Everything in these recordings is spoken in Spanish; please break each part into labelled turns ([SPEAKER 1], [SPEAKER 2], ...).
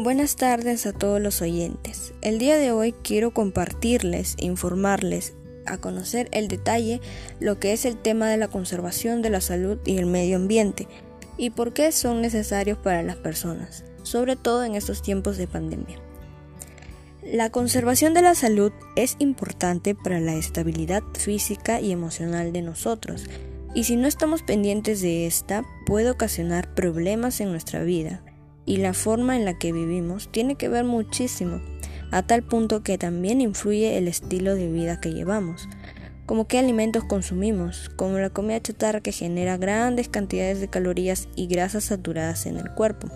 [SPEAKER 1] Buenas tardes a todos los oyentes. El día de hoy quiero compartirles, informarles, a conocer el detalle lo que es el tema de la conservación de la salud y el medio ambiente y por qué son necesarios para las personas, sobre todo en estos tiempos de pandemia. La conservación de la salud es importante para la estabilidad física y emocional de nosotros, y si no estamos pendientes de esta, puede ocasionar problemas en nuestra vida, y la forma en la que vivimos tiene que ver muchísimo, a tal punto que también influye el estilo de vida que llevamos, como qué alimentos consumimos, como la comida chatarra que genera grandes cantidades de calorías y grasas saturadas en el cuerpo.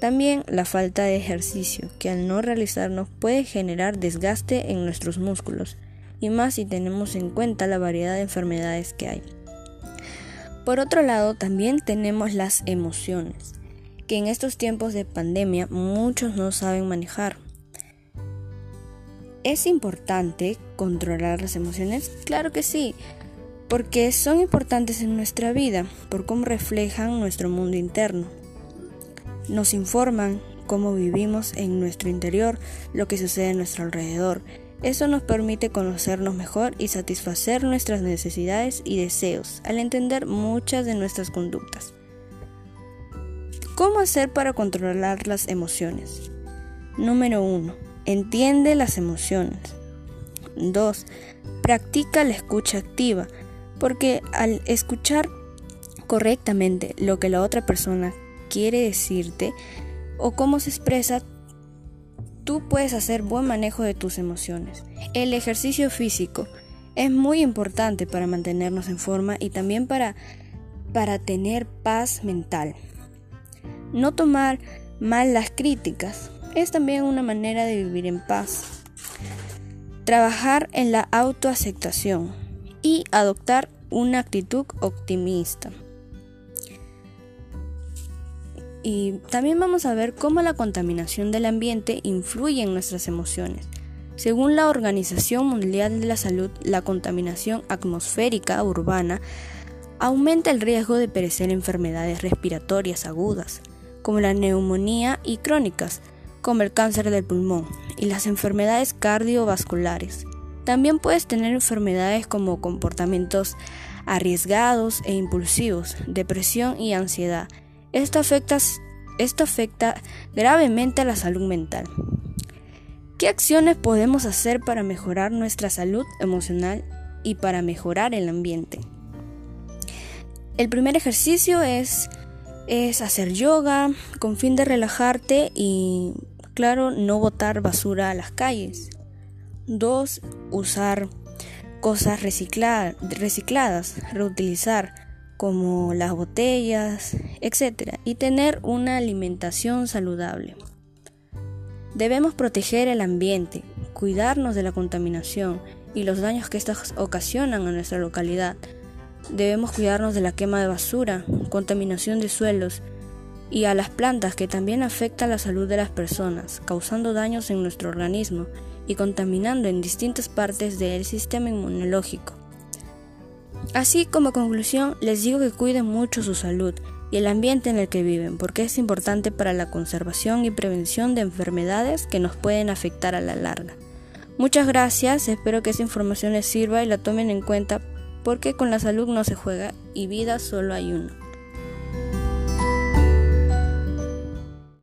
[SPEAKER 1] También la falta de ejercicio, que al no realizarnos puede generar desgaste en nuestros músculos, y más si tenemos en cuenta la variedad de enfermedades que hay. Por otro lado, también tenemos las emociones que en estos tiempos de pandemia muchos no saben manejar. ¿Es importante controlar las emociones? Claro que sí, porque son importantes en nuestra vida, por cómo reflejan nuestro mundo interno. Nos informan cómo vivimos en nuestro interior, lo que sucede a nuestro alrededor. Eso nos permite conocernos mejor y satisfacer nuestras necesidades y deseos al entender muchas de nuestras conductas. ¿Cómo hacer para controlar las emociones? Número 1. Entiende las emociones. 2. Practica la escucha activa, porque al escuchar correctamente lo que la otra persona quiere decirte o cómo se expresa, tú puedes hacer buen manejo de tus emociones. El ejercicio físico es muy importante para mantenernos en forma y también para, para tener paz mental. No tomar mal las críticas es también una manera de vivir en paz. Trabajar en la autoaceptación y adoptar una actitud optimista. Y también vamos a ver cómo la contaminación del ambiente influye en nuestras emociones. Según la Organización Mundial de la Salud, la contaminación atmosférica urbana aumenta el riesgo de perecer enfermedades respiratorias agudas, como la neumonía y crónicas, como el cáncer del pulmón y las enfermedades cardiovasculares. También puedes tener enfermedades como comportamientos arriesgados e impulsivos, depresión y ansiedad. Esto afecta, esto afecta gravemente a la salud mental. ¿Qué acciones podemos hacer para mejorar nuestra salud emocional y para mejorar el ambiente? El primer ejercicio es es hacer yoga con fin de relajarte y, claro, no botar basura a las calles. Dos, usar cosas recicladas, reutilizar como las botellas, etc. Y tener una alimentación saludable. Debemos proteger el ambiente, cuidarnos de la contaminación y los daños que estas ocasionan a nuestra localidad Debemos cuidarnos de la quema de basura, contaminación de suelos y a las plantas que también afecta la salud de las personas, causando daños en nuestro organismo y contaminando en distintas partes del sistema inmunológico. Así como conclusión, les digo que cuiden mucho su salud y el ambiente en el que viven, porque es importante para la conservación y prevención de enfermedades que nos pueden afectar a la larga. Muchas gracias, espero que esa información les sirva y la tomen en cuenta porque con la salud no se juega y vida solo hay uno.